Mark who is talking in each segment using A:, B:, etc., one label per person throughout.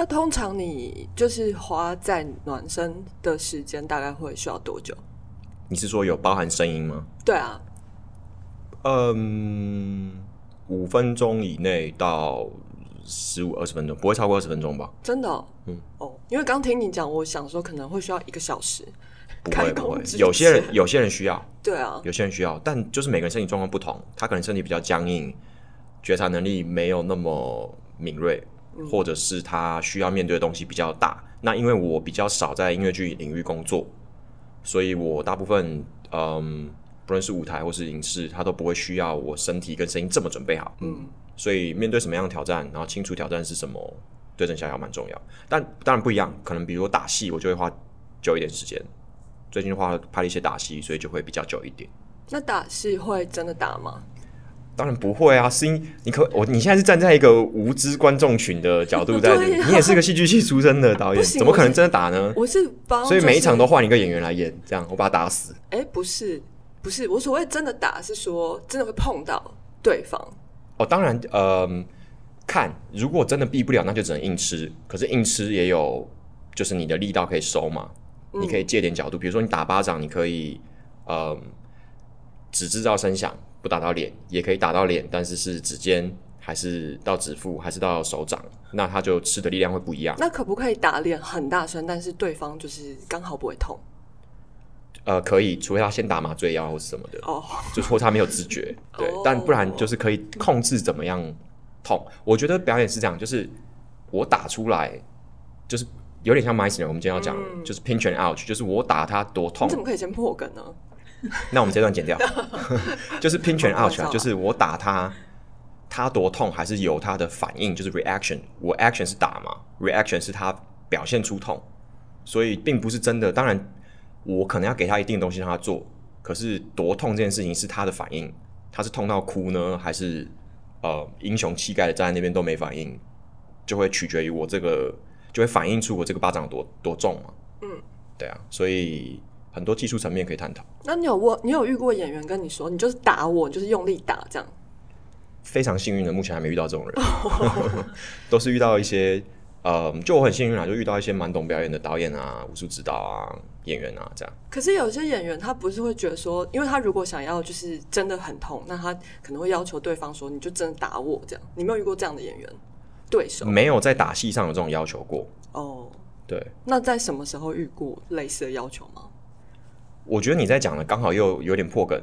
A: 那通常你就是花在暖身的时间大概会需要多久？
B: 你是说有包含声音吗？
A: 对啊，
B: 嗯，五分钟以内到十五二十分钟，不会超过二十分钟吧？
A: 真的、哦，
B: 嗯
A: 哦，因为刚听你讲，我想说可能会需要一个小时。
B: 不会不会有些人有些人需要，
A: 对啊，
B: 有些人需要，但就是每个人身体状况不同，他可能身体比较僵硬，觉察能力没有那么敏锐，或者是他需要面对的东西比较大。那因为我比较少在音乐剧领域工作，所以我大部分嗯，不论是舞台或是影视，他都不会需要我身体跟声音这么准备好。
A: 嗯，
B: 所以面对什么样的挑战，然后清楚挑战是什么，对症下药蛮重要。但当然不一样，可能比如说打戏，我就会花久一点时间。最近的话拍了一些打戏，所以就会比较久一点。
A: 那打戏会真的打吗？
B: 当然不会啊，是因你可我你现在是站在一个无知观众群的角度在，
A: 对呀
B: 你也是个戏剧系出身的导演，怎么可能真的打呢？
A: 我是帮，
B: 所以每一场
A: 都
B: 都换一个演员来演，这样我把他打死。
A: 哎、不是不是，我所谓真的打是说真的会碰到对方。
B: 哦，当然，嗯、看如果真的避不了，那就只能硬吃。可是硬吃也有，就是你的力道可以收嘛，你可以借点角度，比如说你打巴掌，你可以，嗯、只制造声响，不打到脸，也可以打到脸，但是是指尖还是到指腹还是到手掌，那他就吃的力量会不一样。
A: 那可不可以打脸很大声，但是对方就是刚好不会痛？
B: 呃，可以，除非他先打麻醉药或是什么的，
A: 哦，
B: 就或他没有知觉，对，
A: 哦
B: 但不然就是可以控制怎么样痛。我觉得表演是这样，就是我打出来，就是有点像 Meissner，我们今天要讲、就是 pinch and ouch，就是我打他多痛
A: 你怎，么可以先破梗呢？
B: 那我们这段剪掉，就是 pinch and ouch 啊，就是我打他，他多痛还是有他的反应，就是 reaction。我 action 是打嘛，reaction 是他表现出痛，所以并不是真的。当然，我可能要给他一定的东西让他做，可是多痛这件事情是他的反应，他是痛到哭呢，还是呃英雄气概的站在那边都没反应，就会取决于我这个，就会反映出我这个巴掌有多多重嘛。
A: 嗯，
B: 对啊，所以很多技术层面可以探讨。
A: 那你有问你有遇过演员跟你说，你就是打我，你就是用力打这样？
B: 非常幸运的，目前还没遇到这种人，都是遇到一些呃，就我很幸运啦，就遇到一些蛮懂表演的导演啊、武术指导啊、演员啊这样。
A: 可是有些演员他不是会觉得说，因为他如果想要就是真的很痛，那他可能会要求对方说，你就真的打我这样。你没有遇过这样的演员对手？
B: 没有在打戏上有这种要求过。
A: 哦，
B: 对，
A: 那在什么时候遇过类似的要求吗？
B: 我觉得你在讲的刚好又有点破梗，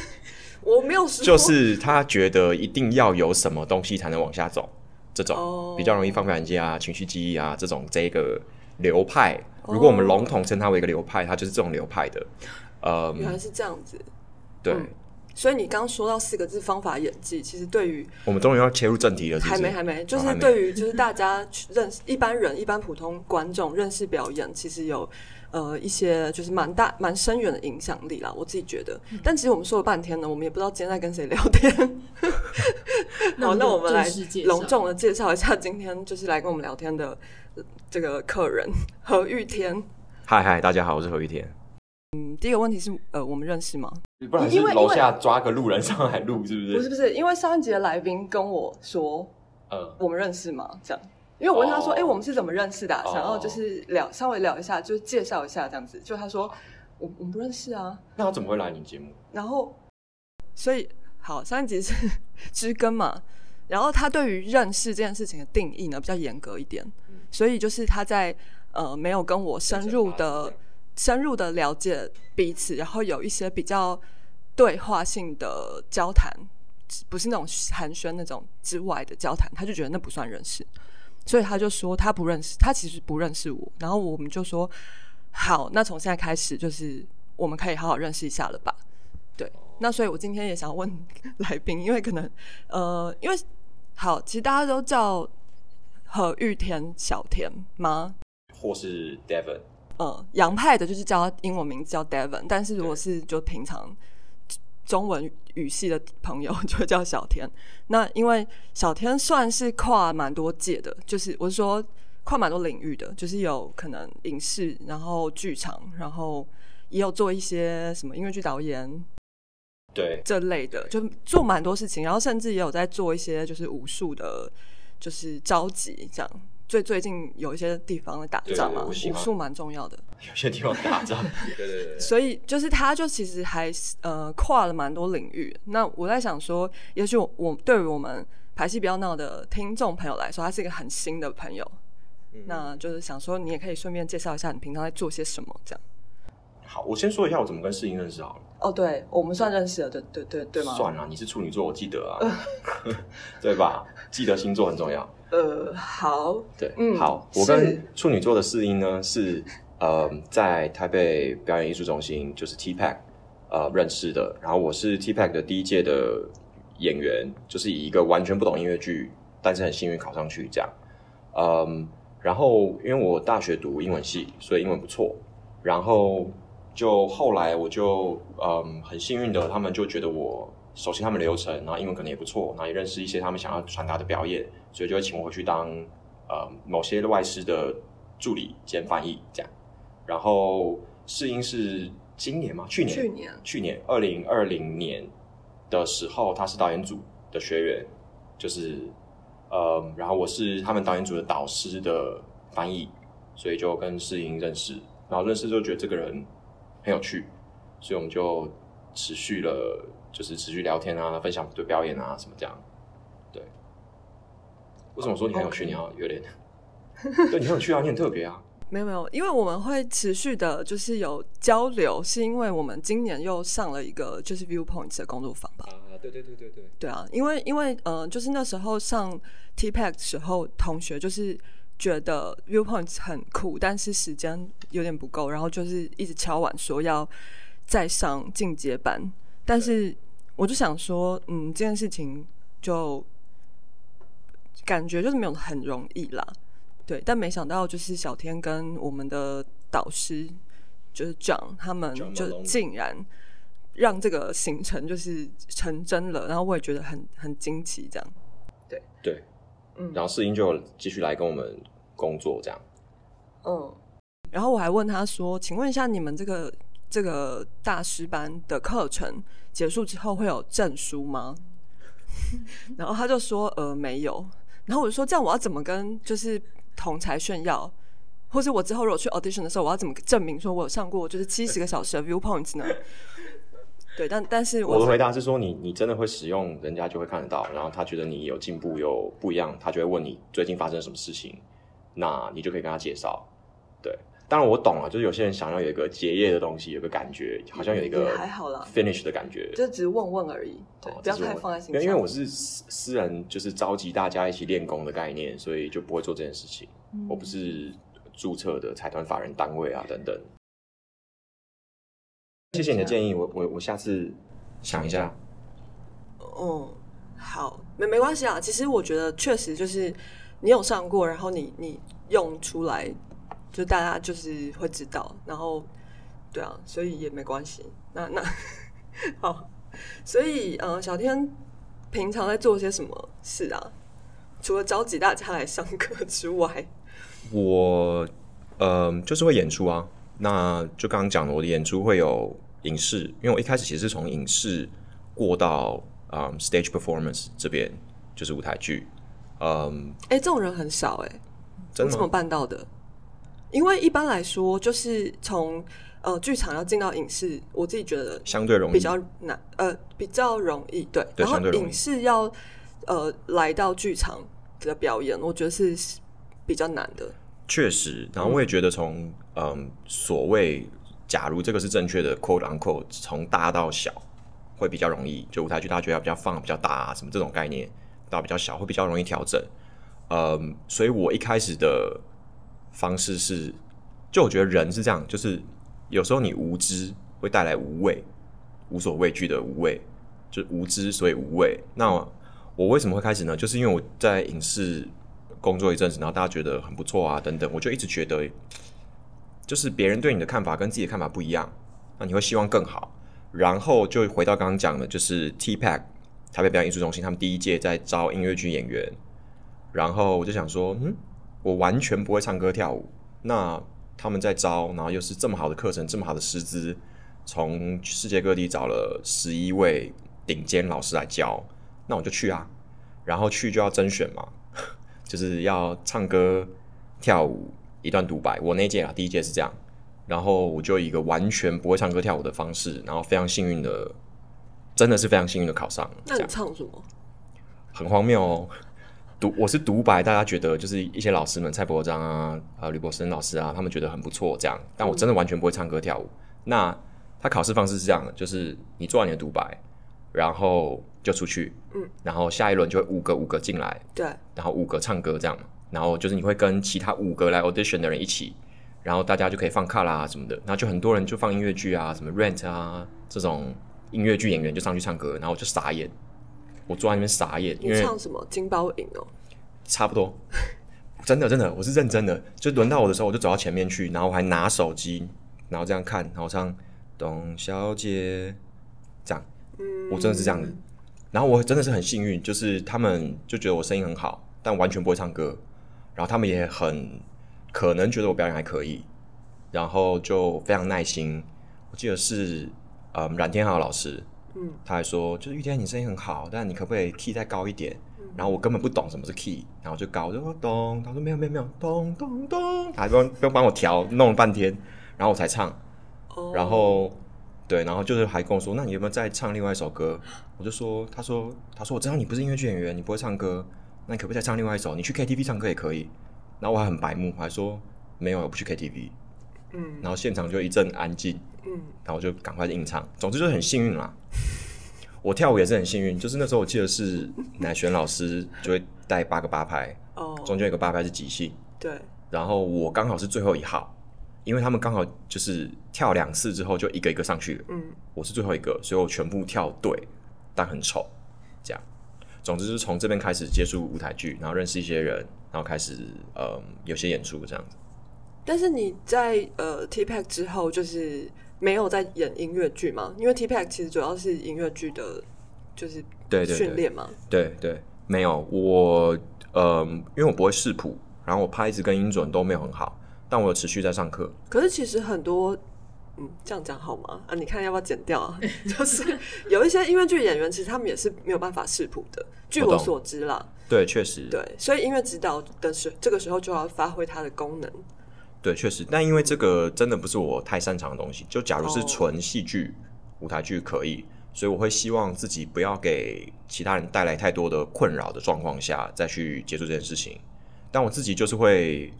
A: 我没有说，
B: 就是他觉得一定要有什么东西才能往下走，这种、
A: 哦
B: 比较容易放表演界啊、情绪记忆啊这种这个流派。如果我们笼统称它为一个流派，它就是这种流派的。呃，
A: 原来是这样子。
B: 对，
A: 嗯所以你刚说到四个字方法演技，其实对于
B: 我们终于要切入正题了，是不是？
A: 还没还没，就是对于就是大家去认识一般人、一般普通观众认识表演，其实有呃一些就是蛮大蛮深远的影响力啦。我自己觉得，
B: 嗯
A: 但其实我们说了半天呢，我们也不知道今天在跟谁聊天。好，那我们来隆重的介绍一下今天就是来跟我们聊天的呃这个客人何玉天。
B: 嗨嗨，大家好，我是何玉天。
A: 嗯，第一个问题是呃，我们认识吗？
B: 不然是
A: 因为
B: 楼下抓个路人上来录，是不是？
A: 不是不是，因为上一集的来宾跟我说
B: 呃，
A: 我们认识吗？这样，因为我问他说，
B: 哦
A: 哎、我们是怎么认识的想要就是聊稍微聊一下，就是介绍一下这样子。就他说，我我们不认识啊。
B: 那他怎么会来你节目？
A: 然后，所以好，上一集是 知根嘛，然后他对于认识这件事情的定义呢比较严格一点，所以就是他在呃没有跟我深入的深入的了解彼此，然后有一些比较对话性的交谈，不是那种寒暄那种之外的交谈，他就觉得那不算认识，所以他就说他不认识，他其实不认识我，然后我们就说好，那从现在开始就是我们可以好好认识一下了吧。对，那所以我今天也想问 来宾，因为可能呃，因为好，其实大家都叫何玉田小田吗？
B: 或是 Devon？
A: 呃，洋派的就是叫他英文名字叫 Devon，但是如果是就平常中文语系的朋友就会叫小天。那因为小天算是跨蛮多界的，就是我是说跨蛮多领域的，就是有可能影视，然后剧场，然后也有做一些什么音乐剧导演，
B: 对，
A: 这类的，就做蛮多事情，然后甚至也有在做一些就是武术的，就是召集这样。最最近有一些地方的打仗嘛，武术蛮重要的。
B: 有些地方打仗，对对对
A: 所以就是他，就其实还是呃跨了蛮多领域。那我在想说，也许我我对于我们排戏比较闹的听众朋友来说，他是一个很新的朋友。那就是想说，你也可以顺便介绍一下你平常在做些什么，这样。
B: 好，我先说一下我怎么跟世英认识好了。
A: 哦，对，我们算认识了，对对对对吗？
B: 算了，你是处女座，我记得啊 对吧？记得星座很重要。
A: 呃，好，
B: 对，
A: 嗯
B: 好，我跟处女座的试音呢是呃在台北表演艺术中心，就是 TPAC 呃认识的。然后我是 TPAC 的第一届的演员，就是以一个完全不懂音乐剧，但是很幸运考上去这样。嗯，然后因为我大学读英文系，所以英文不错。然后就后来我就嗯很幸运的，他们就觉得我熟悉他们流程，然后英文可能也不错，然后也认识一些他们想要传达的表演，所以就会请我回去当呃某些外师的助理兼翻译这样。然后试音是今年吗？去年？
A: 去年
B: 去年二零二零年的时候，他是导演组的学员，就是呃，然后我是他们导演组的导师的翻译，所以就跟世英认识，然后认识就觉得这个人很有趣，所以我们就持续了，就是持续聊天啊，分享对表演啊什么这样。对，为什么说你很有趣
A: ？OK
B: 你要有点，对你很有趣啊，你很特别啊。
A: 没有没有，因为我们会持续的，就是有交流，是因为我们今年又上了一个就是 Viewpoints 的工作坊吧。
B: 啊，对对对对对，
A: 对啊，因为因为呃，就是那时候上 TPAC 的时候，同学就是觉得 Viewpoints 很酷，但是时间有点不够，然后就是一直敲碗说要再上进阶班，但是我就想说，嗯，这件事情就感觉就是没有很容易啦，对，但没想到就是小天跟我们的导师就是 John 他们就竟然让这个行程就是成真了，然后我也觉得很很惊奇，这样。
B: 对对，
A: 嗯
B: 然后世英就继续来跟我们工作这样。
A: 嗯，然后我还问他说：“请问一下，你们这个这个大师班的课程结束之后会有证书吗？” 然后他就说：“呃，没有。”然后我就说：“这样我要怎么跟就是同才炫耀？或者我之后如果去 audition 的时候，我要怎么证明说我有上过就是七十个小时的 viewpoints 呢？”对，但但是
B: 我的回答是说你你真的会使用，人家就会看得到，然后他觉得你有进步有不一样，他就会问你最近发生什么事情，那你就可以跟他介绍。对，当然我懂了，就是有些人想要有一个结业的东西，有个感觉，好像有一个
A: 也还好啦
B: finish 的感觉。
A: 就只是问问而已，对，
B: 哦
A: 不要太放在心上。
B: 因为因为我是私私人，就是召集大家一起练功的概念，所以就不会做这件事情。
A: 嗯
B: 我不是注册的财团法人单位啊，等等。谢谢你的建议，我我我下次想一下。
A: 嗯，好，没没关系啊。其实我觉得确实就是你有上过，然后你你用出来，就大家就是会知道，然后对啊，所以也没关系。那那 好，所以呃，小天平常在做些什么事啊？除了召集大家来上课之外，
B: 我呃就是会演出啊，那就刚刚讲的，我的演出会有影视，因为我一开始其实是从影视过到嗯 stage performance 这边，就是舞台剧。嗯，
A: 哎、这种人很少哎、你怎么
B: 真的吗？
A: 办到的？因为一般来说，就是从呃剧场要进到影视，我自己觉得
B: 相对容易
A: 比较难，呃，比较容易，对。然后影视要呃来到剧场的表演，我觉得是比较难的。
B: 确实，然后我也觉得从嗯所谓假如这个是正确的 quote unquote，从大到小会比较容易，就舞台剧大家觉得比较放比较大啊，什么这种概念到比较小会比较容易调整。嗯，所以我一开始的方式是，就我觉得人是这样，就是有时候你无知会带来无畏，无所畏惧的无畏，就无知所以无畏。那我为什么会开始呢？就是因为我在影视工作一阵子，然后大家觉得很不错啊，等等，我就一直觉得，就是别人对你的看法跟自己的看法不一样，那你会希望更好。然后就回到刚刚讲的，就是 TPAC 台北表演艺术中心，他们第一届在招音乐剧演员，然后我就想说，嗯，我完全不会唱歌跳舞，那他们在招，然后又是这么好的课程，这么好的师资，从世界各地找了十一位顶尖老师来教，那我就去啊，然后去就要甄选嘛，就 就是要唱歌、跳舞一段独白。我那一届啊，第一届是这样，然后我就以一个完全不会唱歌跳舞的方式，然后非常幸运的，真的是非常幸运的考上。
A: 那你唱什么？
B: 很荒谬哦。独我是独白，大家觉得就是一些老师们蔡伯章啊、呃吕博生老师啊，他们觉得很不错这样，但我真的完全不会唱歌跳舞。那他考试方式是这样的，就是你做完你的独白，然后就出去，嗯，然后下一轮就会五个五个进来，
A: 对，
B: 然后五个唱歌这样嘛，然后就是你会跟其他五个来 audition 的人一起，然后大家就可以放卡啦什么的，然后就很多人就放音乐剧啊，什么 Rent 啊这种音乐剧演员就上去唱歌，然后我就傻眼。我坐在那边傻眼，因为
A: 唱什么金包银哦，
B: 差不多，真的真的，我是认真的。就轮到我的时候，我就走到前面去，然后我还拿手机，然后这样看，然后唱董小姐，这样，我真的是这样子。然后我真的是很幸运，就是他们就觉得我声音很好，但完全不会唱歌，然后他们也很可能觉得我表演还可以，然后就非常耐心。我记得是嗯冉天豪老师。嗯，他还说，就是玉天，你声音很好，但你可不可以 key 再高一点？然后我根本不懂什么是 key，然后就高，就说咚，他说没有没有没有，咚咚咚，还不用不用帮我调，弄了半天，然后我才唱。然后对，然后就是还跟我说，那你有没有再唱另外一首歌？我就说，他说他说我知道你不是音乐剧演员，你不会唱歌，那你可不可以再唱另外一首？你去 KTV 唱歌也可以。然后我还很白目，我还说没有，我不去 KTV。嗯，然后现场就一阵安静。嗯，然后就赶快硬唱。总之就是很幸运啦。我跳舞也是很幸运，就是那时候我记得是乃璇老师就会带八个八拍，哦，中间有个八拍是即兴，
A: 对。
B: 然后我刚好是最后一号，因为他们刚好就是跳两次之后就一个一个上去了，嗯，我是最后一个，所以我全部跳对，但很丑，这样。总之就是从这边开始接触舞台剧，然后认识一些人，然后开始呃有些演出这样子。
A: 但是你在呃 T Pack 之后就是。没有在演音乐剧吗？因为 T Pack 其实主要是音乐剧的，就是
B: 对
A: 训练嘛。
B: 对对，没有我呃，因为我不会视谱，然后我拍子跟音准都没有很好，但我有持续在上课。
A: 可是其实很多，嗯，这样讲好吗？啊，你看要不要剪掉啊？就是有一些音乐剧演员，其实他们也是没有办法视谱的。据我所知啦，
B: 对，确实，
A: 对，所以音乐指导的时这个时候就要发挥它的功能。
B: 对，确实，但因为这个真的不是我太擅长的东西。就假如是纯戏剧、舞台剧可以，所以我会希望自己不要给其他人带来太多的困扰的状况下再去接触这件事情。但我自己就是会，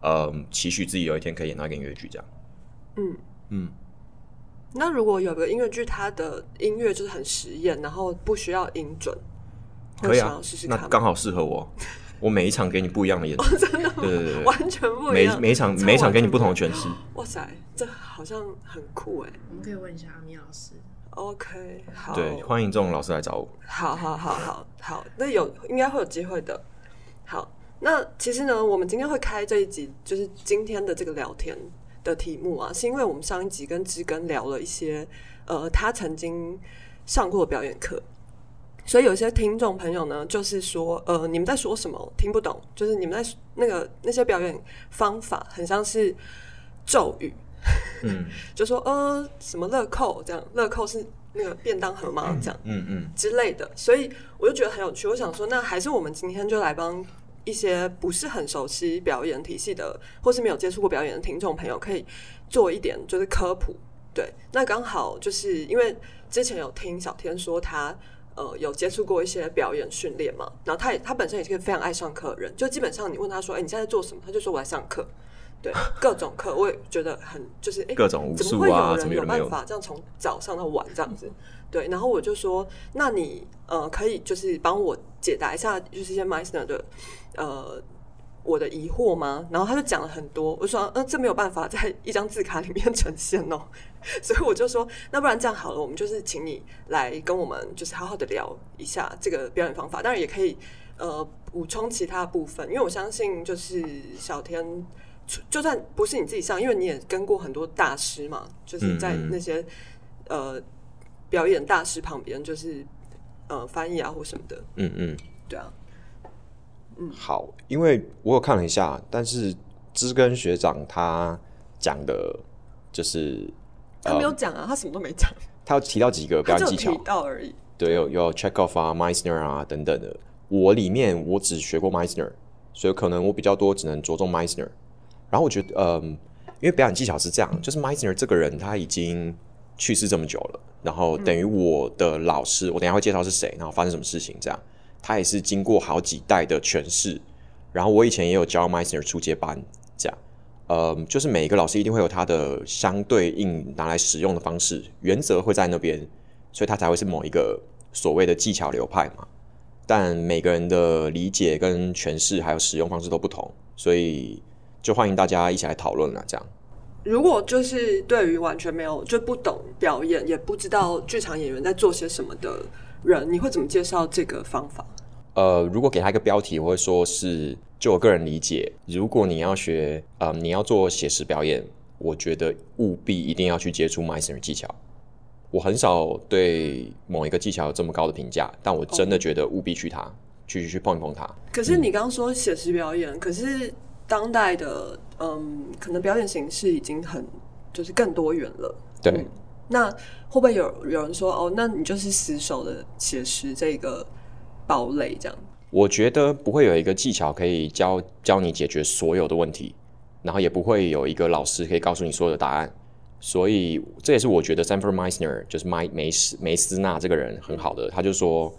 B: 呃，期许自己有一天可以演到一个音乐剧这样。嗯
A: 嗯。那如果有个音乐剧，它的音乐就是很实验，然后不需要音准，
B: 可以啊，试试看，那刚好适合我。我每一场给你不一样的演出，
A: 真的，
B: 对对对，
A: 完全不一样。
B: 每每一场每一场给你不同的诠释。
A: 哇塞，这好像很酷哎！
C: 我们可以问一下阿米老师。
A: OK，好。
B: 对，欢迎这种老师来找我。
A: 好好好好好，那有应该会有机会的。好，那其实呢，我们今天会开这一集，就是今天的这个聊天的题目啊，是因为我们上一集跟知根聊了一些，呃，他曾经上过的表演课。所以有些听众朋友呢，就是说，呃，你们在说什么？听不懂。就是你们在那个那些表演方法，很像是咒语。嗯，就说呃，什么乐扣这样，乐扣是那个便当盒吗？这样，嗯嗯之类的。所以我就觉得很有趣。我想说，那还是我们今天就来帮一些不是很熟悉表演体系的，或是没有接触过表演的听众朋友，可以做一点就是科普。对，那刚好就是因为之前有听小天说他。呃，有接触过一些表演训练嘛？然后他也他本身也是个非常爱上课的人，就基本上你问他说：“哎，你现在做什么？”他就说：“我在上课。”对，各种课我也觉得很就是哎，
B: 各种武术
A: 啊，怎么会有人有办法这样从早上到晚这样子？对，然后我就说：“那你呃，可以就是帮我解答一下，就是一些 Meisner 的呃我的疑惑吗？”然后他就讲了很多，我说：“嗯，这没有办法在一张字卡里面呈现哦。”所以我就说，那不然这样好了，我们就是请你来跟我们，就是好好的聊一下这个表演方法。当然也可以，呃，补充其他部分，因为我相信就是小天，就算不是你自己上，因为你也跟过很多大师嘛，就是在那些呃表演大师旁边，就是呃翻译啊或什么的。嗯嗯，对啊。
B: 嗯，好，因为我有看了一下，但是知根学长他讲的，就是。
A: 他没有讲啊，他什么都没讲。
B: 他有提到几个表演技巧，
A: 提到而已。
B: 对，有有 check off 啊，Meisner 啊等等的。我里面我只学过 Meisner，所以可能我比较多只能着重 Meisner。然后我觉得，嗯，因为表演技巧是这样，就是 Meisner 这个人他已经去世这么久了，然后等于我的老师，我等下会介绍是谁，然后发生什么事情，这样他也是经过好几代的诠释。然后我以前也有教 Meisner 初阶班，这样，呃，就是每一个老师一定会有他的相对应拿来使用的方式，原则会在那边，所以他才会是某一个所谓的技巧流派嘛。但每个人的理解跟诠释还有使用方式都不同，所以就欢迎大家一起来讨论了。这样，
A: 如果就是对于完全没有就不懂表演，也不知道剧场演员在做些什么的人，你会怎么介绍这个方法？
B: 呃，如果给他一个标题，我会说是，就我个人理解，如果你要学，呃，你要做写实表演，我觉得务必一定要去接触 Meisner 技巧。我很少对某一个技巧有这么高的评价，但我真的觉得务必去它，去去碰一碰它。
A: 可是你刚刚说写实表演，可是当代的，嗯，可能表演形式已经很就是更多元了。
B: 对，
A: 那会不会有有人说，哦，那你就是死守的写实这个？堡垒这样，
B: 我觉得不会有一个技巧可以教教你解决所有的问题，然后也不会有一个老师可以告诉你所有的答案，所以这也是我觉得 Sanford Meisner 就是麦梅斯梅斯纳这个人很好的，他就说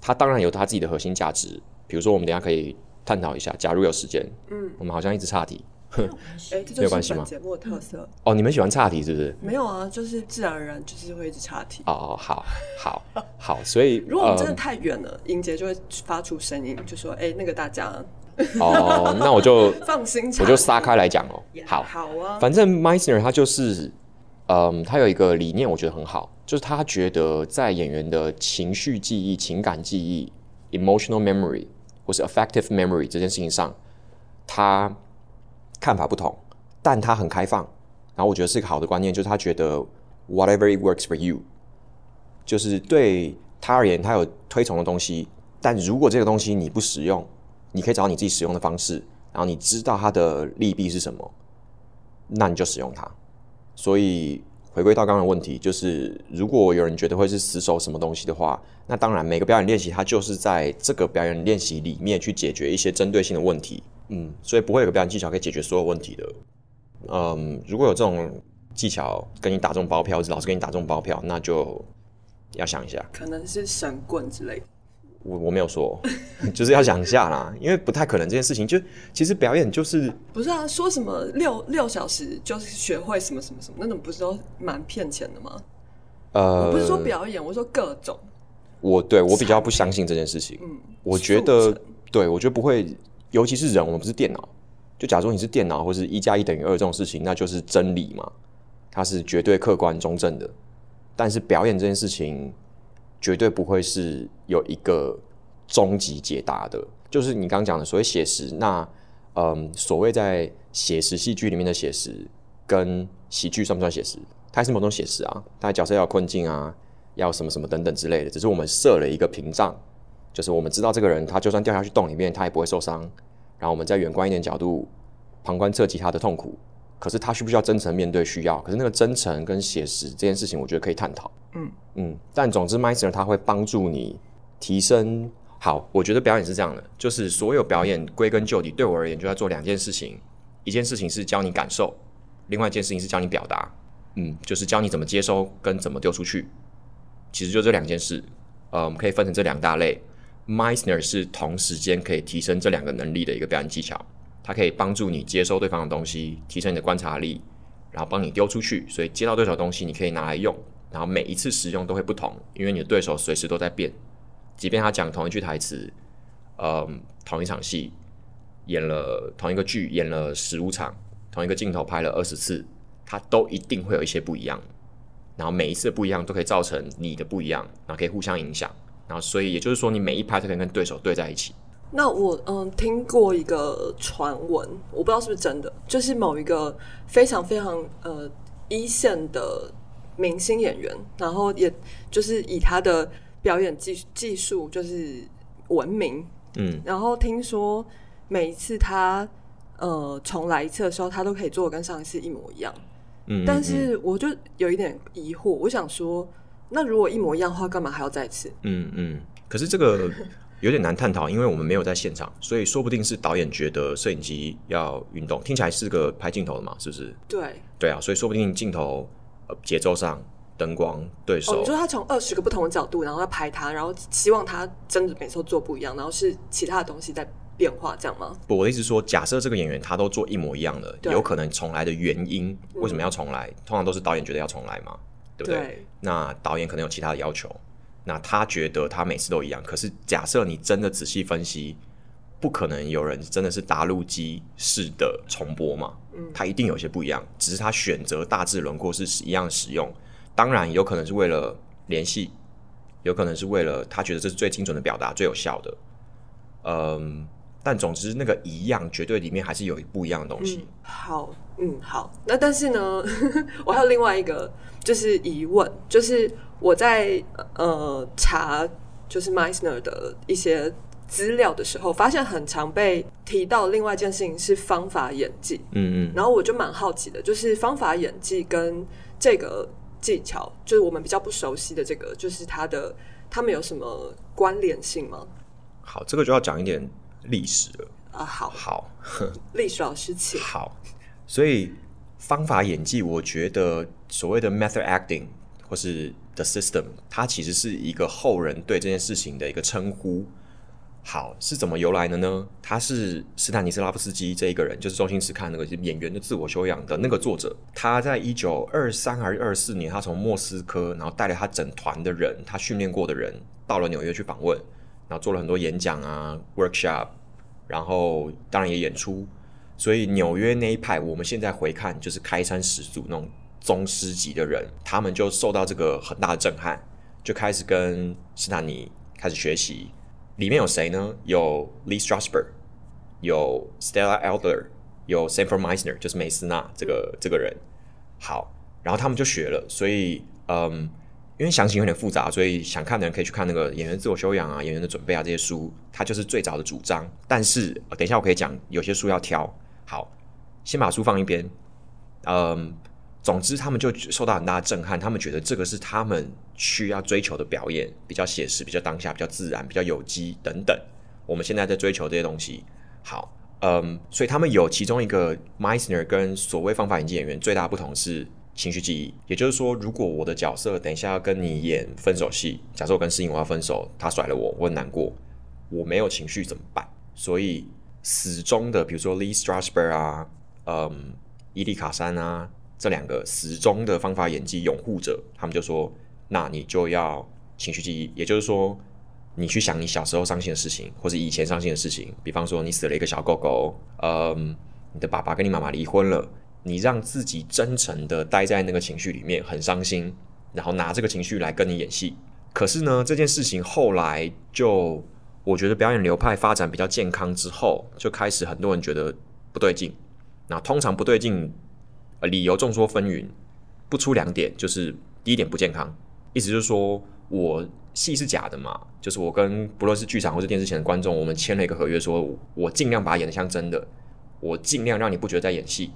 B: 他当然有他自己的核心价值，比如说我们等下可以探讨一下，假如有时间，嗯，我们好像一直岔题。
A: 哎，这就是本节目的特色
B: 哦。你们喜欢岔题是不是？
A: 没有啊，就是自然而然就是会一直岔题。
B: 哦，好，好，好。所以
A: 如果我们真的太远了，英杰就会发出声音，就说：“哎，那个大家。”
B: 哦，那我就
A: 放心，
B: 我就撒开来讲哦。好，
A: 好啊。
B: 反正 Meisner 他就是，嗯，他有一个理念，我觉得很好，就是他觉得在演员的情绪记忆、情感记忆 （emotional memory） 或是 affective memory 这件事情上，他。看法不同，但他很开放，然后我觉得是一个好的观念，就是他觉得 whatever it works for you，就是对他而言，他有推崇的东西，但如果这个东西你不使用，你可以找你自己使用的方式，然后你知道它的利弊是什么，那你就使用它。所以回归到刚刚的问题，就是如果有人觉得会是死守什么东西的话，那当然每个表演练习，它就是在这个表演练习里面去解决一些针对性的问题。嗯，所以不会有个表演技巧可以解决所有问题的。嗯，如果有这种技巧跟你打中包票，或者老师给你打中包票，那就要想一下，
A: 可能是神棍之类的。
B: 我我没有说，就是要想一下啦，因为不太可能这件事情。就其实表演就是
A: 不是啊？说什么六六小时就是学会什么什么什么，那种不是都蛮骗钱的吗？呃，我不是说表演，我说各种。
B: 我对我比较不相信这件事情。嗯，我觉得对我觉得不会。尤其是人，我们不是电脑。就假如你是电脑，或是一加一等于二这种事情，那就是真理嘛，它是绝对客观中正的。但是表演这件事情，绝对不会是有一个终极解答的。就是你刚刚讲的所谓写实，那嗯，所谓在写实戏剧里面的写实，跟喜剧算不算写实？它是某种写实啊，它角色要困境啊，要什么什么等等之类的。只是我们设了一个屏障。就是我们知道这个人，他就算掉下去洞里面，他也不会受伤。然后我们在远观一点角度，旁观侧击他的痛苦。可是他需不需要真诚面对？需要。可是那个真诚跟写实这件事情，我觉得可以探讨。嗯嗯。但总之，Meister 他会帮助你提升。好，我觉得表演是这样的，就是所有表演归根究底，对我而言就要做两件事情：一件事情是教你感受，另外一件事情是教你表达。嗯，就是教你怎么接收跟怎么丢出去。其实就这两件事。呃，我们可以分成这两大类。Meisner 是同时间可以提升这两个能力的一个表演技巧，它可以帮助你接收对方的东西，提升你的观察力，然后帮你丢出去。所以接到对手的东西，你可以拿来用，然后每一次使用都会不同，因为你的对手随时都在变。即便他讲同一句台词，嗯，同一场戏演了同一个剧演了十五场，同一个镜头拍了二十次，他都一定会有一些不一样。然后每一次不一样都可以造成你的不一样，然后可以互相影响。然后，所以也就是说，你每一拍都可以跟对手对在一起。
A: 那我嗯听过一个传闻，我不知道是不是真的，就是某一个非常非常呃一线的明星演员，然后也就是以他的表演技技术就是闻名。嗯，然后听说每一次他呃重来一次的时候，他都可以做的跟上一次一模一样。嗯，但是我就有一点疑惑，我想说。那如果一模一样的话，干嘛还要再次？
B: 嗯嗯。可是这个 有点难探讨，因为我们没有在现场，所以说不定是导演觉得摄影机要运动，听起来是个拍镜头的嘛，是不是？
A: 对，
B: 对啊，所以说不定镜头呃节奏上、灯光、对
A: 哦，
B: 手
A: 你，说他从二十个不同的角度，然后要拍他，然后希望他真的每次都做不一样，然后是其他的东西在变化，这样吗？
B: 不我的意思是说，假设这个演员他都做一模一样的，有可能重来的原因为什么要重来？通常都是导演觉得要重来嘛，对不对？
A: 对
B: 那导演可能有其他的要求，那他觉得他每次都一样。可是假设你真的仔细分析，不可能有人真的是打录机式的重播嘛？嗯，他一定有些不一样，只是他选择大致轮廓是一样使用。当然，有可能是为了联系，有可能是为了他觉得这是最精准的表达、最有效的。嗯，但总之那个一样，绝对里面还是有不一样的东西。
A: 好，嗯，好。那但是呢，我还有另外一个就是疑问，就是我在呃查就是 Meisner 的一些资料的时候，发现很常被提到另外一件事情是方法演技，
B: 嗯嗯，
A: 然后我就蛮好奇的，就是方法演技跟这个技巧，就是我们比较不熟悉的这个，就是它的他们有什么关联性吗？
B: 好，这个就要讲一点历史了。
A: 啊，好，
B: 好，
A: 历史老师请。
B: 好，所以方法演技，我觉得所谓的 method acting 或是 the system，它其实是一个后人对这件事情的一个称呼。好，是怎么由来的呢？他是斯坦尼斯拉夫斯基这一个人，就是周星驰看那个演员的自我修养的那个作者。他在一九二三还是二四年，他从莫斯科，然后带了他整团的人，他训练过的人，到了纽约去访问，然后做了很多演讲啊，workshop，然后当然也演出。所以纽约那一派，我们现在回看就是开山始祖那种宗师级的人，他们就受到这个很大的震撼，就开始跟斯坦尼开始学习。里面有谁呢？有 Lee Strasberg，有 Stella Adler，有 s a m f o r d Meisner，就是梅斯纳这个这个人。好，然后他们就学了，所以嗯，因为详情有点复杂，所以想看的人可以去看那个演员自我修养啊、演员的准备啊这些书，它就是最早的主张。但是、等一下我可以讲，有些书要挑。好，先把书放一边。嗯，总之他们就受到很大的震撼，他们觉得这个是他们需要追求的表演，比较写实、比较当下、比较自然、比较有机等等。我们现在在追求这些东西。好，嗯，所以他们有其中一个 Meisner 跟所谓方法演技演员最大的不同是情绪记忆，也就是说，如果我的角色等一下要跟你演分手戏，假设我跟诗颖我要分手，他甩了我，我很难过，我没有情绪怎么办？所以死忠的，比如说 Lee Strasberg 啊，嗯，伊丽卡山啊，这两个死忠的方法演技拥护者，他们就说，那你就要情绪记忆，也就是说，你去想你小时候伤心的事情，或是以前伤心的事情，比方说你死了一个小狗狗，嗯，你的爸爸跟你妈妈离婚了，你让自己真诚的待在那个情绪里面，很伤心，然后拿这个情绪来跟你演戏。可是呢，这件事情后来就，我觉得表演流派发展比较健康之后，就开始很多人觉得不对劲。那通常不对劲，理由众说纷纭，不出两点，就是第一点不健康，意思就是说我戏是假的嘛，就是我跟不论是剧场或是电视前的观众，我们签了一个合约说我尽量把它演得像真的，我尽量让你不觉得在演戏，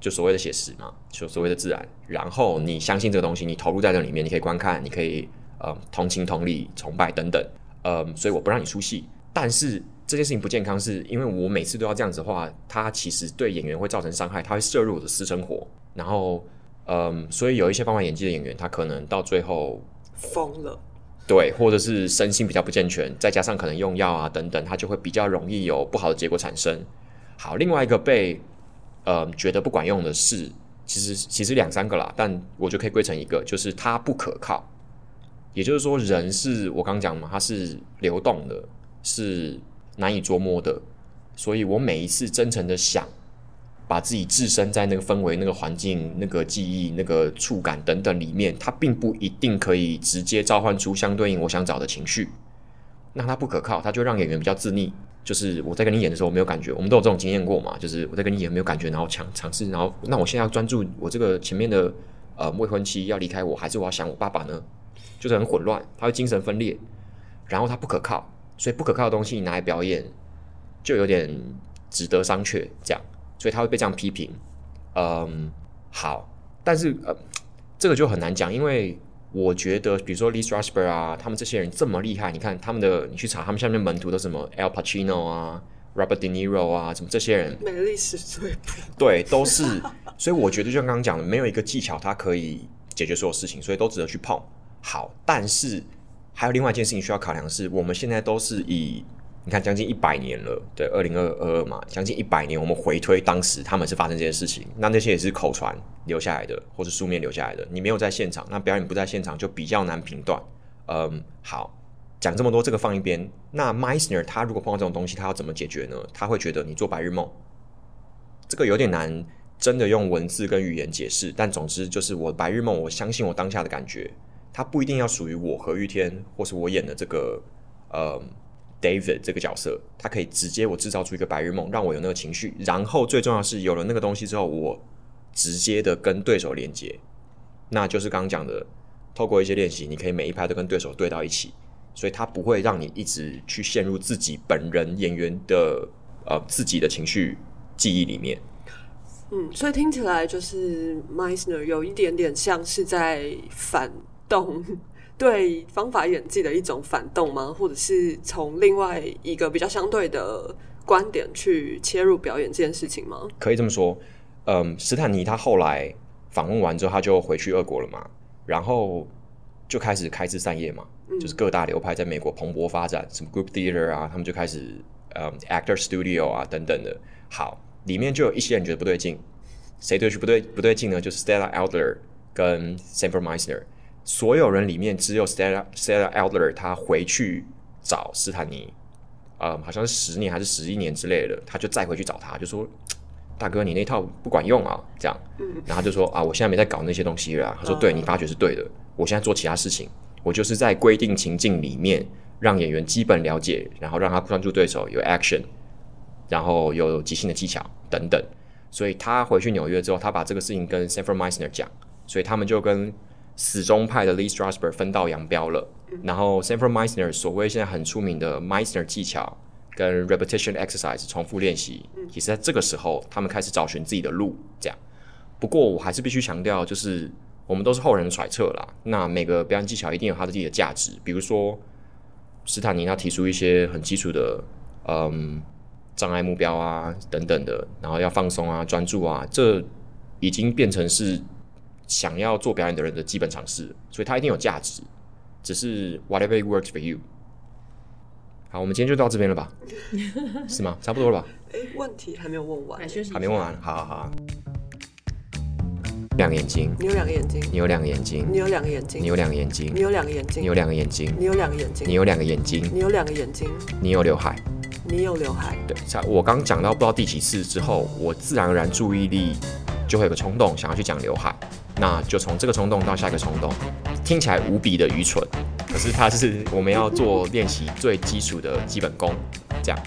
B: 就所谓的写实嘛，就所谓的自然。然后你相信这个东西，你投入在这里面，你可以观看，你可以呃同情同理、崇拜等等，呃，所以我不让你出戏。但是这件事情不健康，是因为我每次都要这样子的话，它其实对演员会造成伤害，它会摄入我的私生活。然后，嗯，所以有一些方法演技的演员，他可能到最后
A: 疯了，
B: 对，或者是身心比较不健全，再加上可能用药啊等等，他就会比较容易有不好的结果产生。好，另外一个被呃觉得不管用的是，其实其实两三个啦，但我就可以归成一个，就是它不可靠。也就是说，人是我刚讲嘛，它是流动的，是难以捉摸的，所以我每一次真诚的想。把自己置身在那个氛围、那个环境、那个记忆、那个触感等等里面，它并不一定可以直接召唤出相对应我想找的情绪。那它不可靠，它就让演员比较自溺。就是我在跟你演的时候，我没有感觉，我们都有这种经验过嘛？就是我在跟你演没有感觉，然后强尝试，然后那我现在要专注我这个前面的呃未婚妻要离开我，还是我要想我爸爸呢？就是很混乱，他会精神分裂，然后他不可靠，所以不可靠的东西你拿来表演，就有点值得商榷这样。所以他会被这样批评，嗯，好，但是呃，这个就很难讲，因为我觉得，比如说 Lee Strasberg 啊，他们这些人这么厉害，你看他们的，你去查他们下面门徒都什么 Al Pacino 啊、Robert De Niro 啊，什么这些人，
A: 美丽史最，
B: 对，都是。所以我觉得，就像刚刚讲的，没有一个技巧它可以解决所有事情，所以都值得去碰。好，但是还有另外一件事情需要考量的是，我们现在都是以你看将近一百年了，对，二零二二嘛，将近一百年，我们回推当时他们是发生这件事情，那那些也是口传留下来的，或是书面留下来的，你没有在现场，那表演不在现场就比较难评断。嗯，好，讲这么多，这个放一边。那 Meisner 他如果碰到这种东西，他要怎么解决呢？他会觉得你做白日梦，这个有点难，真的用文字跟语言解释。但总之就是我白日梦，我相信我当下的感觉。它不一定要属于我何玉天，或是我演的这个嗯 David 这个角色，它可以直接我制造出一个白日梦，让我有那个情绪。然后最重要是有了那个东西之后，我直接的跟对手连接，那就是刚刚讲的，透过一些练习，你可以每一拍都跟对手对到一起，所以他不会让你一直去陷入自己本人演员的呃自己的情绪记忆里面。
A: 嗯，所以听起来就是 Meisner 有一点点像是在反。动对方法演技的一种反动吗？或者是从另外一个比较相对的观点去切入表演这件事情吗？
B: 可以这么说。嗯，斯坦尼他后来访问完之后，他就回去俄国了嘛，然后就开始开枝散叶嘛，就是各大流派在美国蓬勃发展，什么 Group Theater 啊，他们就开始嗯 Actor Studio 啊等等的。好，里面就有一些人觉得不对劲，谁对去不对不对劲呢？就是 Stella Adler 跟 Sanford Meisner。所有人里面，只有 Stella Stella Adler 他回去找斯坦尼，呃，好像是十年还是十一年之类的，他就再回去找他，就说：“大哥，你那套不管用啊！”这样，然后就说：“啊，我现在没在搞那些东西了。”他说：“对你发觉是对的，我现在做其他事情，我就是在规定情境里面让演员基本了解，然后让他专注对手，有 action，然后有即兴的技巧等等。”所以他回去纽约之后，他把这个事情跟 Sanford Meisner 讲，所以他们就跟。死忠派的 Lee Strasberg 分道扬镳了，然后 Sanford Meisner 所谓现在很出名的 Meisner 技巧跟 repetition exercise 重复练习，其实在这个时候他们开始找寻自己的路。这样，不过我还是必须强调，就是我们都是后人揣测啦。那每个表演技巧一定有它的自己的价值，比如说斯坦尼他提出一些很基础的嗯障碍目标啊等等的，然后要放松啊专注啊，这已经变成是。想要做表演的人的基本常识，所以它一定有价值。只是 whatever works for you。好，我们今天就到这边了吧？是吗？差不多了吧？
A: 哎，问题还没有问完，
B: 还没问完。好好好。两个眼睛，
A: 你有两个眼睛，
B: 你有两个眼睛，
A: 你有两个眼睛，
B: 你有两个眼睛，
A: 你有两个眼睛，
B: 你有两个眼睛，
A: 你有两个眼睛，
B: 你有两个眼睛，
A: 你有两个眼睛，
B: 你有刘海，
A: 你有刘海。
B: 对，我刚讲到不知道第几次之后，我自然而然注意力就会有个冲动，想要去讲刘海。那就从这个冲动到下一个冲动，听起来无比的愚蠢，可是它是我们要做练习最基础的基本功，这样。